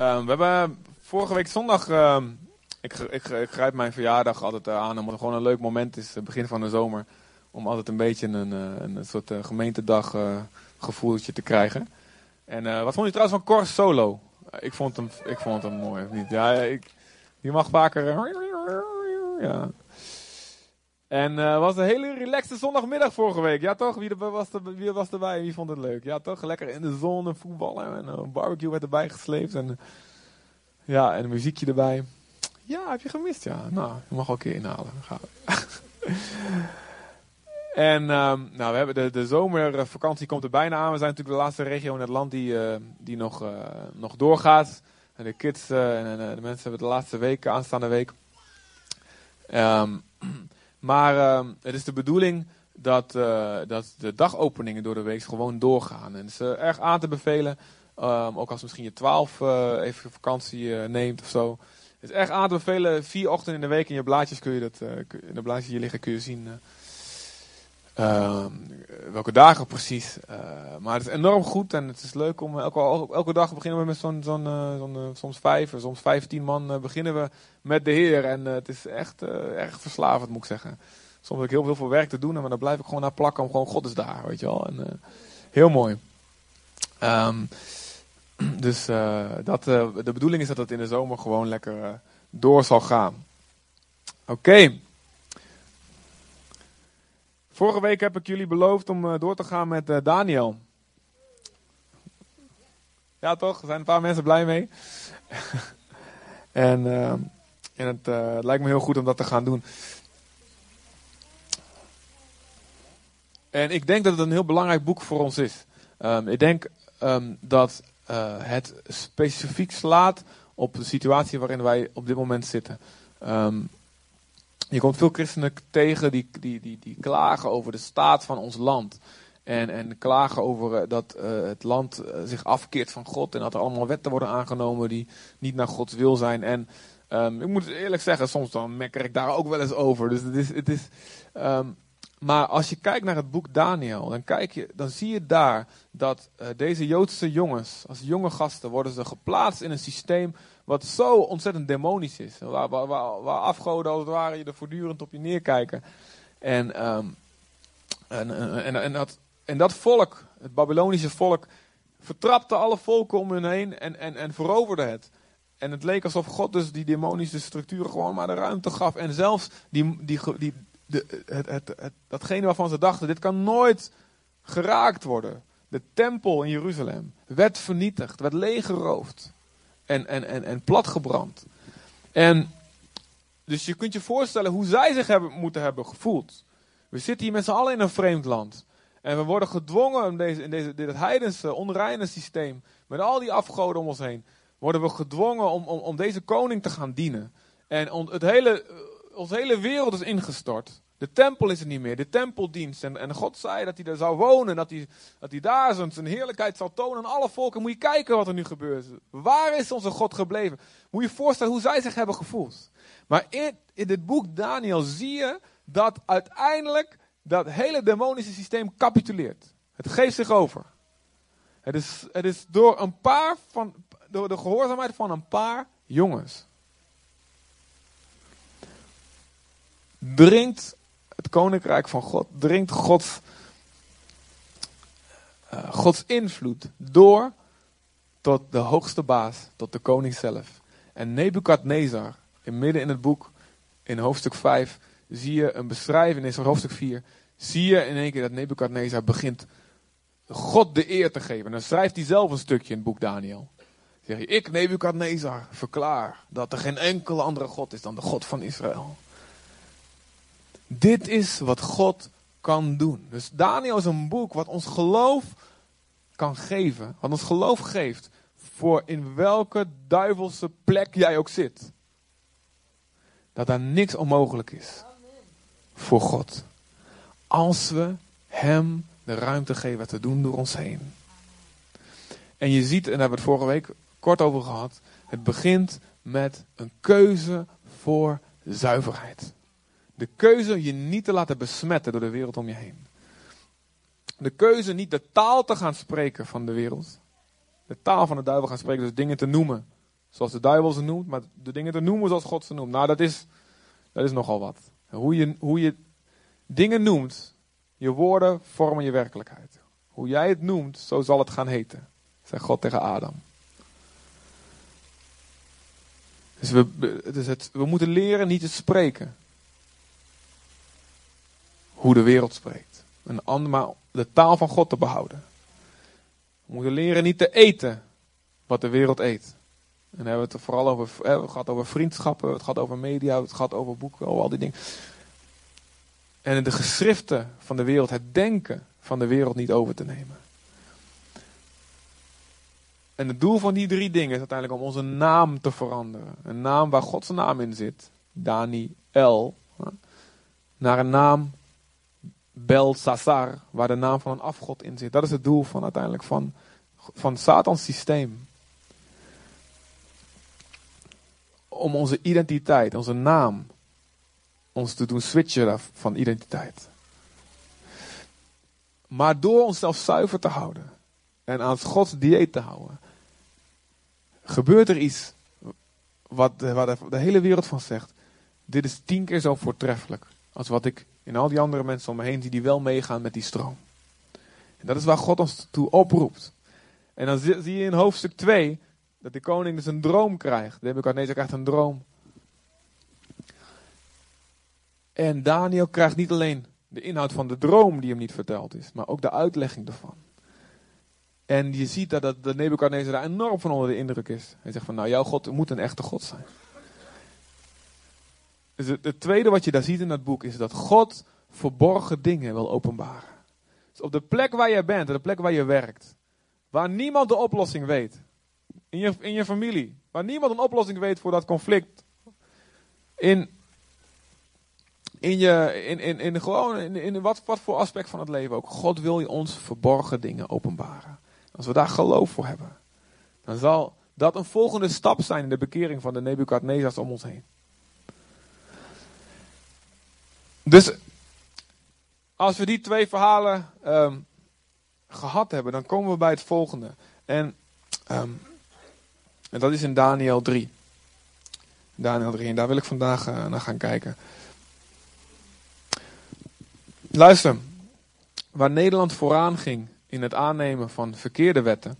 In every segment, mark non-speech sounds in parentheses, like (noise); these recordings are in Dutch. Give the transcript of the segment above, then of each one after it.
Ehm, we hebben vorige week zondag. ehm, ik, ik, ik grijp mijn verjaardag altijd eh, aan, omdat het gewoon een leuk moment is, begin van de zomer. Om altijd een beetje een, eh, een, soort eh, gemeentedag gevoeltje te krijgen. En wat vond je trouwens van Cor Solo? Ik, vond hem, ik vond hem mooi, of niet? Ja, ik, je mag vaker. ja. En eh was een hele relaxte zondagmiddag vorige week. Ja, toch? Wie, was, er, wie was erbij? Wie vond het leuk? Ja, toch? Lekker in de zon en voetballen. En eh, een barbecue werd erbij gesleept. En, eh, ja, en muziekje erbij. Ja, heb je gemist? Ja, nou, je mag wel een keer inhalen. Gaan (laughs) en ehm, nou, we hebben de, de zomervakantie komt er bijna aan. We zijn natuurlijk de laatste regio in het land die, eh, die nog, eh, nog doorgaat. En de kids eh, en eh, de mensen hebben de laatste week, aanstaande week. Ehm, (clears throat) maar ehm, het is de bedoeling dat, eh, dat de dagopeningen door de week gewoon doorgaan. En het is eh, erg aan te bevelen. ehm, ook als misschien je 12 eh, even vakantie neemt of zo. Het is erg aan te bevelen. Vier ochtenden in de week in je blaadjes kun je dat. in de blaadjes hier liggen kun je zien. Eh, welke dagen precies. Eh, maar het is enorm goed en het is leuk om elke, elke dag beginnen we met zo'n, zo'n, eh, zo'n eh, soms vijf, soms vijftien man eh, beginnen we met de Heer. En eh, het is echt eh, erg verslavend moet ik zeggen. Soms heb ik heel veel werk te doen, maar dan blijf ik gewoon naar plakken om gewoon God is daar, weet je wel. En, eh, heel mooi. Ehm, (clears throat) dus eh, dat, eh, de bedoeling is dat het in de zomer gewoon lekker eh, door zal gaan. Oké. Vorige week heb ik jullie beloofd om eh, door te gaan met eh, Daniel. Ja, toch? Er zijn een paar mensen blij mee. (laughs) en eh, en het, lijkt me heel goed om dat te gaan doen. En ik denk dat het een heel belangrijk boek voor ons is. Ehm, ik denk ehm, dat het specifiek slaat op de situatie waarin wij op dit moment zitten. Ehm, je komt veel christenen tegen die, die, die, die klagen over de staat van ons land. En, en klagen over eh, dat eh, het land eh, zich afkeert van God. En dat er allemaal wetten worden aangenomen die niet naar Gods wil zijn. En ehm, ik moet eerlijk zeggen, soms dan mekker ik daar ook wel eens over. Dus het is. Het is ehm, maar als je kijkt naar het boek Daniel, dan, kijk je, dan zie je daar dat deze Joodse jongens, als jonge gasten, worden ze geplaatst in een systeem wat zo ontzettend demonisch is. Waar, waar, afgoden als het ware je er voortdurend op je neerkijken. En, ehm, en, en, en, dat, en dat volk, het Babylonische volk, vertrapte alle volken om hun heen en, en, en veroverde het. En het leek alsof God dus die demonische structuren gewoon maar de ruimte gaf. En zelfs die, die, die, de, het, het, datgene waarvan ze dachten, dit kan nooit geraakt worden. De tempel in Jeruzalem werd vernietigd, werd leeggeroofd en, en, en, en platgebrand. En dus je kunt je voorstellen hoe zij zich hebben, moeten hebben gevoeld. We zitten hier met z'n allen in een vreemd land. En we worden gedwongen in, deze, in deze, dit heidense, onreine systeem, met al die afgoden om ons heen, worden we gedwongen om, om, om deze koning te gaan dienen. En on, het hele, eh, onze hele wereld is ingestort. De tempel is er niet meer, de tempeldienst. En, en God zei dat hij daar zou wonen, dat hij, dat hij daar zijn, heerlijkheid zal tonen aan alle volken. Moet je kijken wat er nu gebeurt. Waar is onze God gebleven? Moet je je voorstellen hoe zij zich hebben gevoeld. Maar in, in dit boek Daniel zie je dat uiteindelijk dat hele demonische systeem capituleert. Het geeft zich over. Het is, het is door een paar van, door de gehoorzaamheid van een paar jongens. Dringt het koninkrijk van God, dringt Gods, uh, Gods invloed door tot de hoogste baas, tot de koning zelf. En Nebukadnezar, in midden in het boek, in hoofdstuk 5, zie je een beschrijving, in hoofdstuk 4, zie je in één keer dat Nebukadnezar begint God de eer te geven. En dan schrijft hij zelf een stukje in het boek Daniel. Zeg je, ik Nebukadnezar verklaar dat er geen enkele andere God is dan de God van Israël. Dit is wat God kan doen. Dus Daniel is een boek wat ons geloof kan geven. Wat ons geloof geeft voor in welke duivelse plek jij ook zit. Dat daar niks onmogelijk is voor God. Als we Hem de ruimte geven te doen door ons heen. En je ziet, en daar hebben we het vorige week kort over gehad. Het begint met een keuze voor zuiverheid. De keuze je niet te laten besmetten door de wereld om je heen. De keuze niet de taal te gaan spreken van de wereld. De taal van de duivel gaan spreken, dus dingen te noemen zoals de duivel ze noemt, maar de dingen te noemen zoals God ze noemt. Nou, dat is, dat is nogal wat. Hoe je, hoe je dingen noemt, je woorden vormen je werkelijkheid. Hoe jij het noemt, zo zal het gaan heten, zegt God tegen Adam. Dus we, dus het, we moeten leren niet te spreken. Hoe de wereld spreekt. Een ander, maar de taal van God te behouden. We moeten leren niet te eten wat de wereld eet. En dan hebben we het vooral over, hebben het gehad over vriendschappen, het gaat over media, het gaat over boeken, al die dingen. En de geschriften van de wereld, het denken van de wereld niet over te nemen. En het doel van die drie dingen is uiteindelijk om onze naam te veranderen. Een naam waar Gods naam in zit, Daniel, naar een naam Belsasar, waar de naam van een afgod in zit. Dat is het doel van uiteindelijk van, van Satans systeem. Om onze identiteit, onze naam, ons te doen switchen van identiteit. Maar door onszelf zuiver te houden en aan Gods dieet te houden, gebeurt er iets wat de hele wereld van zegt. Dit is tien keer zo voortreffelijk als wat ik in al die andere mensen om me heen zie die wel meegaan met die stroom. En dat is waar God ons toe oproept. En dan zie je in hoofdstuk 2 dat de koning dus een droom krijgt. Nebuchadnezzar krijgt een droom. En Daniel krijgt niet alleen de inhoud van de droom die hem niet verteld is, maar ook de uitlegging ervan. En je ziet dat, dat de Nebuchadnezzar daar enorm van onder de indruk is. Hij zegt van, nou jouw God moet een echte God zijn. Dus het, het, tweede wat je daar ziet in dat boek is dat God verborgen dingen wil openbaren. Dus op de plek waar je bent, op de plek waar je werkt, waar niemand de oplossing weet, in je, in je familie, waar niemand een oplossing weet voor dat conflict, in, in, je, in, in, in, gewoon in, in wat, wat voor aspect van het leven ook. God wil je ons verborgen dingen openbaren. Als we daar geloof voor hebben, dan zal dat een volgende stap zijn in de bekering van de Nebukadnezars om ons heen. Dus als we die twee verhalen um, gehad hebben, dan komen we bij het volgende. En, um, en dat is in Daniel 3. Daniel 3, en daar wil ik vandaag uh, naar gaan kijken. Luister, waar Nederland vooraan ging in het aannemen van verkeerde wetten,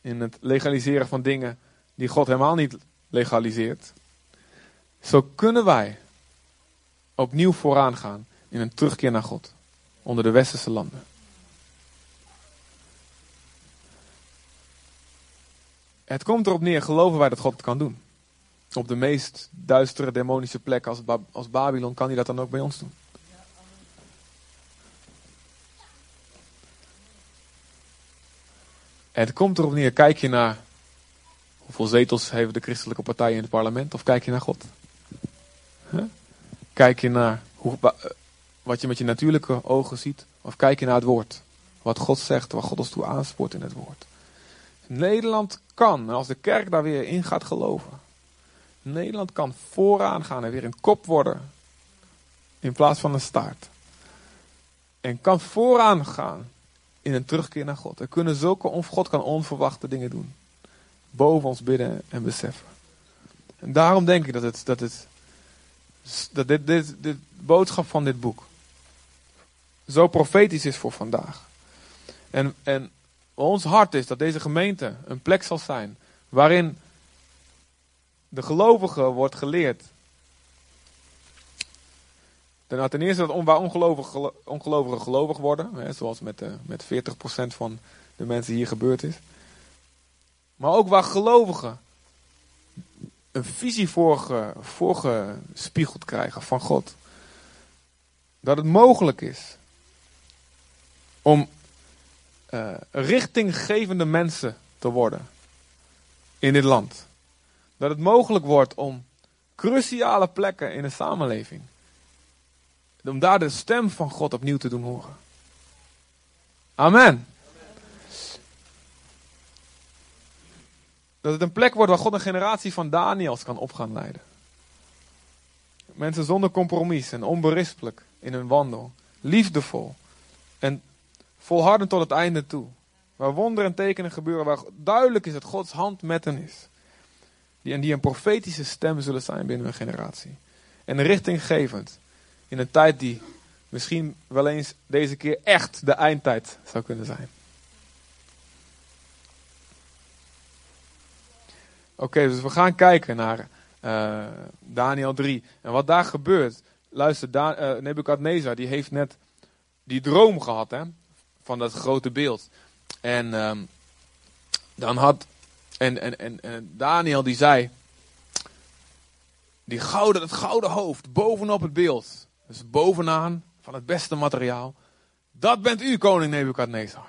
in het legaliseren van dingen die God helemaal niet legaliseert, zo kunnen wij opnieuw vooraan gaan in een terugkeer naar God onder de westerse landen. Het komt erop neer, geloven wij dat God het kan doen? Op de meest duistere demonische plek als, als Babylon kan hij dat dan ook bij ons doen. Het komt erop neer, kijk je naar hoeveel zetels heeft de christelijke partijen in het parlement of kijk je naar God? Huh? Kijk je naar hoe, wat je met je natuurlijke ogen ziet of kijk je naar het woord? Wat God zegt, wat God ons toe aanspoort in het woord. Nederland kan, als de kerk daar weer in gaat geloven, Nederland kan vooraan gaan en weer een kop worden in plaats van een staart. En kan vooraan gaan in een terugkeer naar God. Er kunnen zulke, God kan onverwachte dingen doen. Boven ons bidden en beseffen. En daarom denk ik dat het, dat het, dat dit, dit, dit boodschap van dit boek zo profetisch is voor vandaag. En, en ons hart is dat deze gemeente een plek zal zijn waarin de gelovige wordt geleerd Ten, ten eerste dat waar ongelovigen, ongelovigen gelovig worden, hè, zoals met, uh, met 40% van de mensen hier gebeurd is. Maar ook waar gelovigen een visie voorge, voorgespiegeld krijgen van God. Dat het mogelijk is om uh, richtinggevende mensen te worden in dit land. Dat het mogelijk wordt om cruciale plekken in de samenleving om daar de stem van God opnieuw te doen horen. Amen. Dat het een plek wordt waar God een generatie van Daniels kan op gaan leiden. Mensen zonder compromis en onberispelijk in hun wandel. Liefdevol en volhardend tot het einde toe. Waar wonderen en tekenen gebeuren, waar duidelijk is dat Gods hand met hen is. Die, en die een profetische stem zullen zijn binnen een generatie. En richtinggevend. In een tijd die misschien wel eens deze keer echt de eindtijd zou kunnen zijn. Oké, dus we gaan kijken naar uh, Daniel 3. En wat daar gebeurt. Luister, da uh, Nebukadnezar die heeft net die droom gehad hè, van dat grote beeld. En um, dan had. En, en, en Daniel die zei. Die gouden, het gouden hoofd bovenop het beeld. Dus bovenaan van het beste materiaal. Dat bent u, koning Nebukadnezar.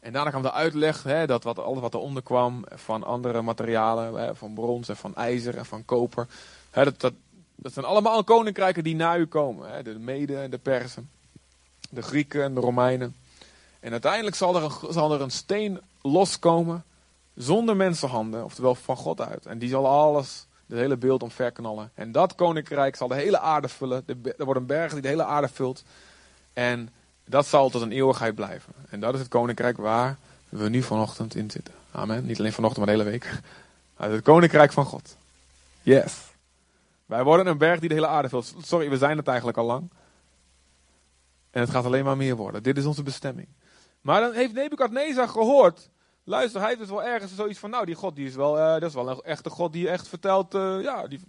En daarna kwam de uitleg hè, dat wat, alles wat eronder kwam van andere materialen, hè, van brons en van ijzer en van koper. Hè, dat, dat, dat zijn allemaal koninkrijken die na u komen. De Meden en de Persen, de Grieken en de Romeinen. En uiteindelijk zal er een, zal er een steen loskomen zonder mensenhanden, oftewel van God uit. En die zal alles, het hele beeld omverknallen. En dat koninkrijk zal de hele aarde vullen. er wordt een berg die de hele aarde vult. En dat zal tot een eeuwigheid blijven. En dat is het koninkrijk waar we nu vanochtend in zitten. Amen. Niet alleen vanochtend, maar de hele week. Het koninkrijk van God. Yes. Wij worden een berg die de hele aarde vult. Sorry, we zijn het eigenlijk al lang. En het gaat alleen maar meer worden. Dit is onze bestemming. Maar dan heeft Nebukadnezar gehoord. Luister, hij heeft dus wel ergens zoiets van. Nou, die God die is wel, uh, dat is wel een echte God die echt vertelt. Uh, ja, die,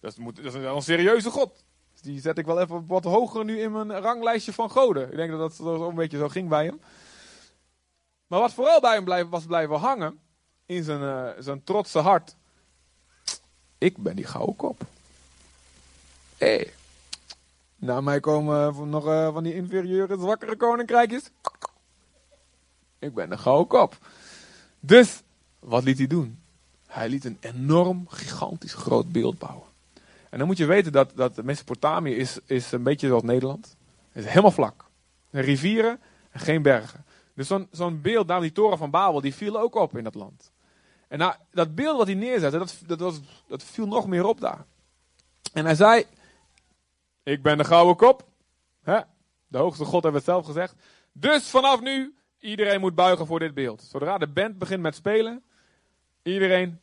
dat, moet, dat is een serieuze God die zet ik wel even wat hoger nu in mijn ranglijstje van goden. Ik denk dat dat een beetje zo ging bij hem. Maar wat vooral bij hem was blijven hangen, in zijn, uh, zijn trotse hart. Ik ben die gouden kop. Hé. Na mij komen nog uh, van die inferieure, zwakkere koninkrijkjes. Ik ben de gouden kop. Dus, wat liet hij doen? Hij liet een enorm, gigantisch groot beeld bouwen. En dan moet je weten dat, dat Mesopotamië is, is een beetje zoals Nederland. Het is helemaal vlak. Rivieren en geen bergen. Dus zo'n zo'n beeld, daar die toren van Babel, die viel ook op in dat land. En nou, dat beeld wat hij neerzette, dat, dat, was, dat viel nog meer op daar. En hij zei, ik ben de gouden kop. Hè? De hoogste God heeft het zelf gezegd. Dus vanaf nu, iedereen moet buigen voor dit beeld. Zodra de band begint met spelen, iedereen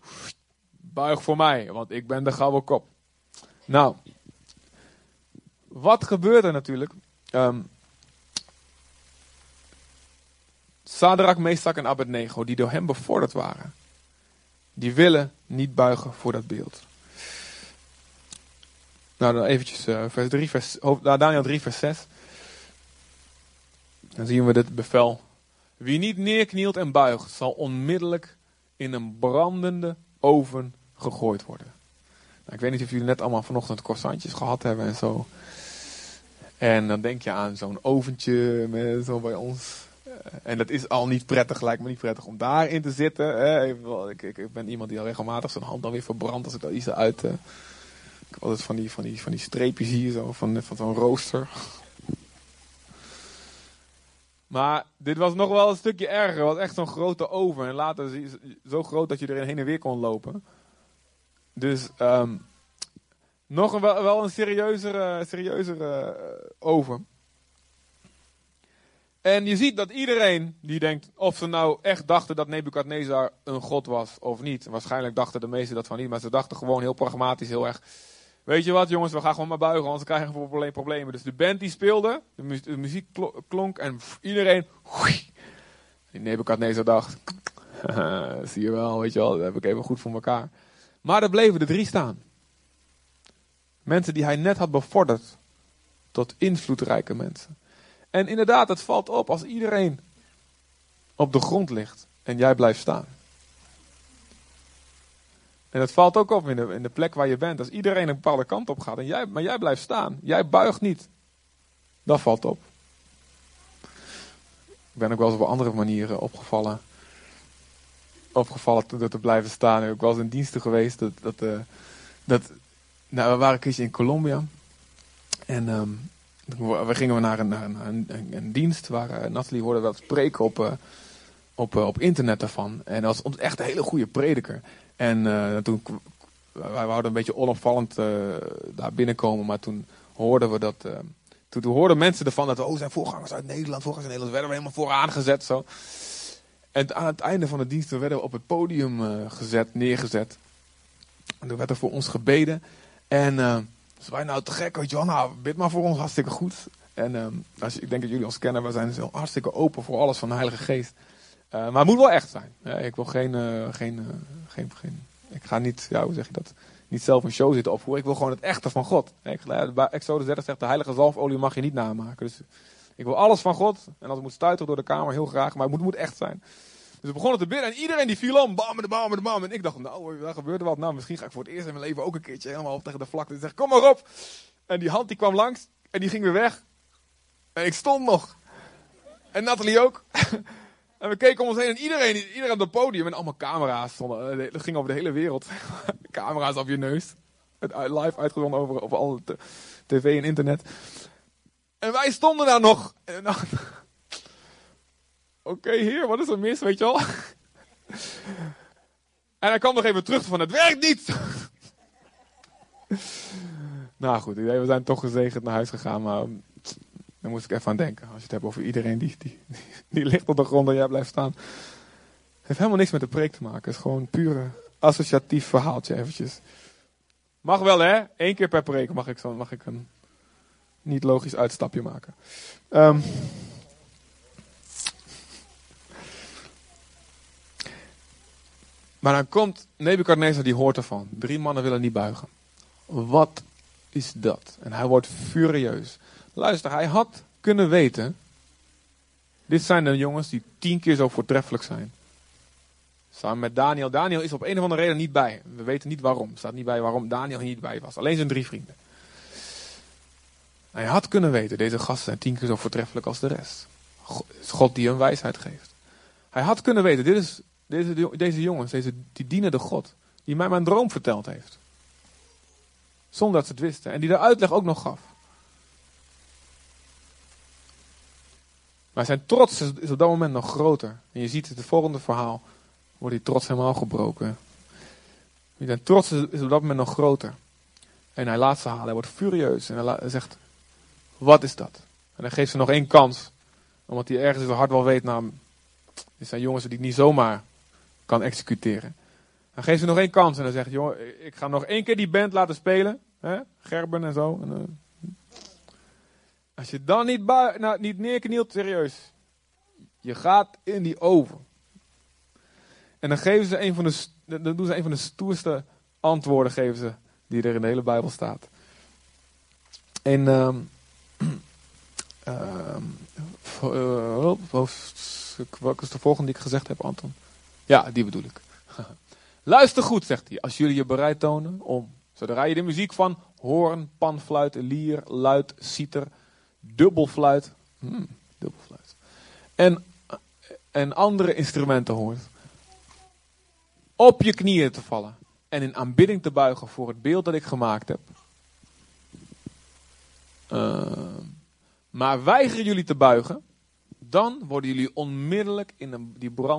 buig voor mij, want ik ben de gouden kop. Nou, wat gebeurt er natuurlijk? Um, Sadrak, Meesak en Abednego, die door hem bevorderd waren, die willen niet buigen voor dat beeld. Nou, dan eventjes uh, vers 3, vers, nou, Daniel 3, vers 6. Dan zien we dit bevel. Wie niet neerknielt en buigt, zal onmiddellijk in een brandende oven gegooid worden. Nou, ik weet niet of jullie net allemaal vanochtend croissantjes gehad hebben en zo. En dan denk je aan zo'n oventje met zo bij ons. Eh, en dat is al niet prettig, lijkt me niet prettig om daarin te zitten. Hè. Ik, ik, ik, ben iemand die al regelmatig zijn hand dan weer verbrandt als ik dat iets uit. Uh, ik heb altijd van die, van, die, van die streepjes hier zo, van, van zo'n rooster. Maar dit was nog wel een stukje erger. Het was echt zo'n grote oven. En later zo groot dat je er heen en weer kon lopen. Dus um, nog een, wel, een serieuzere, serieuzere uh, oven. En je ziet dat iedereen die denkt of ze nou echt dachten dat Nebukadnezar een god was of niet. Waarschijnlijk dachten de meesten dat van niet, maar ze dachten gewoon heel pragmatisch heel erg. Weet je wat jongens, we gaan gewoon maar buigen, anders krijgen we alleen problemen. Dus de band die speelde, de, muziek, klonk en iedereen... Die Nebukadnezar dacht, (laughs) zie je wel, weet je wel, dat heb ik even goed voor elkaar. Maar er bleven er drie staan. Mensen die hij net had bevorderd tot invloedrijke mensen. En inderdaad, het valt op als iedereen op de grond ligt en jij blijft staan. En het valt ook op in de, in de plek waar je bent. Als iedereen een bepaalde kant op gaat, en jij, maar jij blijft staan. Jij buigt niet. Dat valt op. Ik ben ook wel eens op andere manieren opgevallen opgevallen te, te blijven staan. Ik was in diensten geweest. Dat, dat, uh, dat, nou, we waren een keertje in Colombia. En um, we gingen we naar een, naar een, een, dienst waar uh, Nathalie hoorde dat spreken op, uh, op, op internet daarvan. En dat was echt een hele goede prediker. En toen, wij wouden een beetje onopvallend daar binnenkomen, maar toen hoorden we dat... toen, toen hoorden mensen ervan dat, oh, zijn voorgangers uit Nederland, voorgangers uit Nederland, werden we helemaal vooraan gezet zo. En aan het einde van de dienst werden we op het podium uh, gezet, neergezet. En er werd er voor ons gebeden. En uh, dus wij nou te gek, weet je nou bid maar voor ons, hartstikke goed. En uh, als ik denk dat jullie ons kennen, we zijn zo hartstikke open voor alles van de Heilige Geest. Uh, maar het moet wel echt zijn. Ja, ik wil geen, geen, geen, geen, ik ga niet, ja, hoe zeg je dat, niet zelf een show zitten opvoeren. Ik wil gewoon het echte van God. Exodus 30 zegt, de heilige zalfolie mag je niet namaken. Dus ik wil alles van God. En als het moet stuiteren door de kamer, heel graag. Maar het moet, moet echt zijn. Dus we begonnen te bidden en iedereen die viel om. Bam, de bam, de bam. En ik dacht, nou, daar gebeurde wat. Nou, misschien ga ik voor het eerst in mijn leven ook een keertje helemaal op tegen de vlakte. En zeg, kom maar op. En die hand die kwam langs en die ging weer weg. En ik stond nog. En Nathalie ook. (laughs) en we keken om ons heen en iedereen, iedereen op het podium en allemaal camera's stonden. Dat ging over de hele wereld. (laughs) camera's op je neus. Live uitgezonden over, over alle tv en internet. En wij stonden daar nog. (laughs) Oké, heer, wat is er mis, weet je wel? (laughs) en hij kwam nog even terug van, het werkt niet! (laughs) nou goed, we zijn toch gezegend naar huis gegaan, maar daar moest ik even aan denken. Als je het hebt over iedereen die, die, die ligt op de grond en jij blijft staan. Het heeft helemaal niks met de preek te maken. Het is gewoon pure associatief verhaaltje eventjes. Mag wel hè, Eén keer per preek mag ik, zo, mag ik een niet logisch uitstapje maken. Um, maar dan komt Nebukadnezar, die hoort ervan. Drie mannen willen niet buigen. Wat is dat? En hij wordt furieus. Luister, hij had kunnen weten. Dit zijn de jongens die tien keer zo voortreffelijk zijn. Samen met Daniel. Daniel is op een of andere reden niet bij. We weten niet waarom. Staat niet bij waarom Daniel niet bij was. Alleen zijn drie vrienden. Hij had kunnen weten, deze gasten zijn tien keer zo voortreffelijk als de rest. God die hem wijsheid geeft. Hij had kunnen weten, dit is, deze, deze jongens, deze, die dienen de God. Die mij mijn droom verteld heeft. Zonder dat ze het wisten. En die de uitleg ook nog gaf. Maar zijn trots is op dat moment nog groter. En je ziet het, het volgende verhaal. Wordt die trots helemaal gebroken. Zijn trots is op dat moment nog groter. En hij laat ze halen. Hij wordt furieus. En hij zegt, wat is dat? En dan geeft ze nog één kans. Omdat hij ergens in zijn hart wel weet, nou, dit zijn jongens die ik niet zomaar kan executeren. Dan geeft ze nog één kans en dan zegt jongen, ik ga nog één keer die band laten spelen. Hè? Gerben en zo. En, uh, als je dan niet, nou, niet neerknielt, serieus. Je gaat in die oven. En dan geven ze een van de, dan doen ze een van de stoerste antwoorden geven ze, die er in de hele Bijbel staat. En uh, uh, welke is de volgende die ik gezegd heb, Anton? Ja, die bedoel ik. (laughs) Luister goed, zegt hij, als jullie je bereid tonen om, zodra je de muziek van hoorn, panfluit, lier, luid, citer, dubbelfluit, hmm, dubbelfluit, en, en andere instrumenten hoort, op je knieën te vallen en in aanbidding te buigen voor het beeld dat ik gemaakt heb. Uh, maar weigeren jullie te buigen, dan worden jullie onmiddellijk in die brandende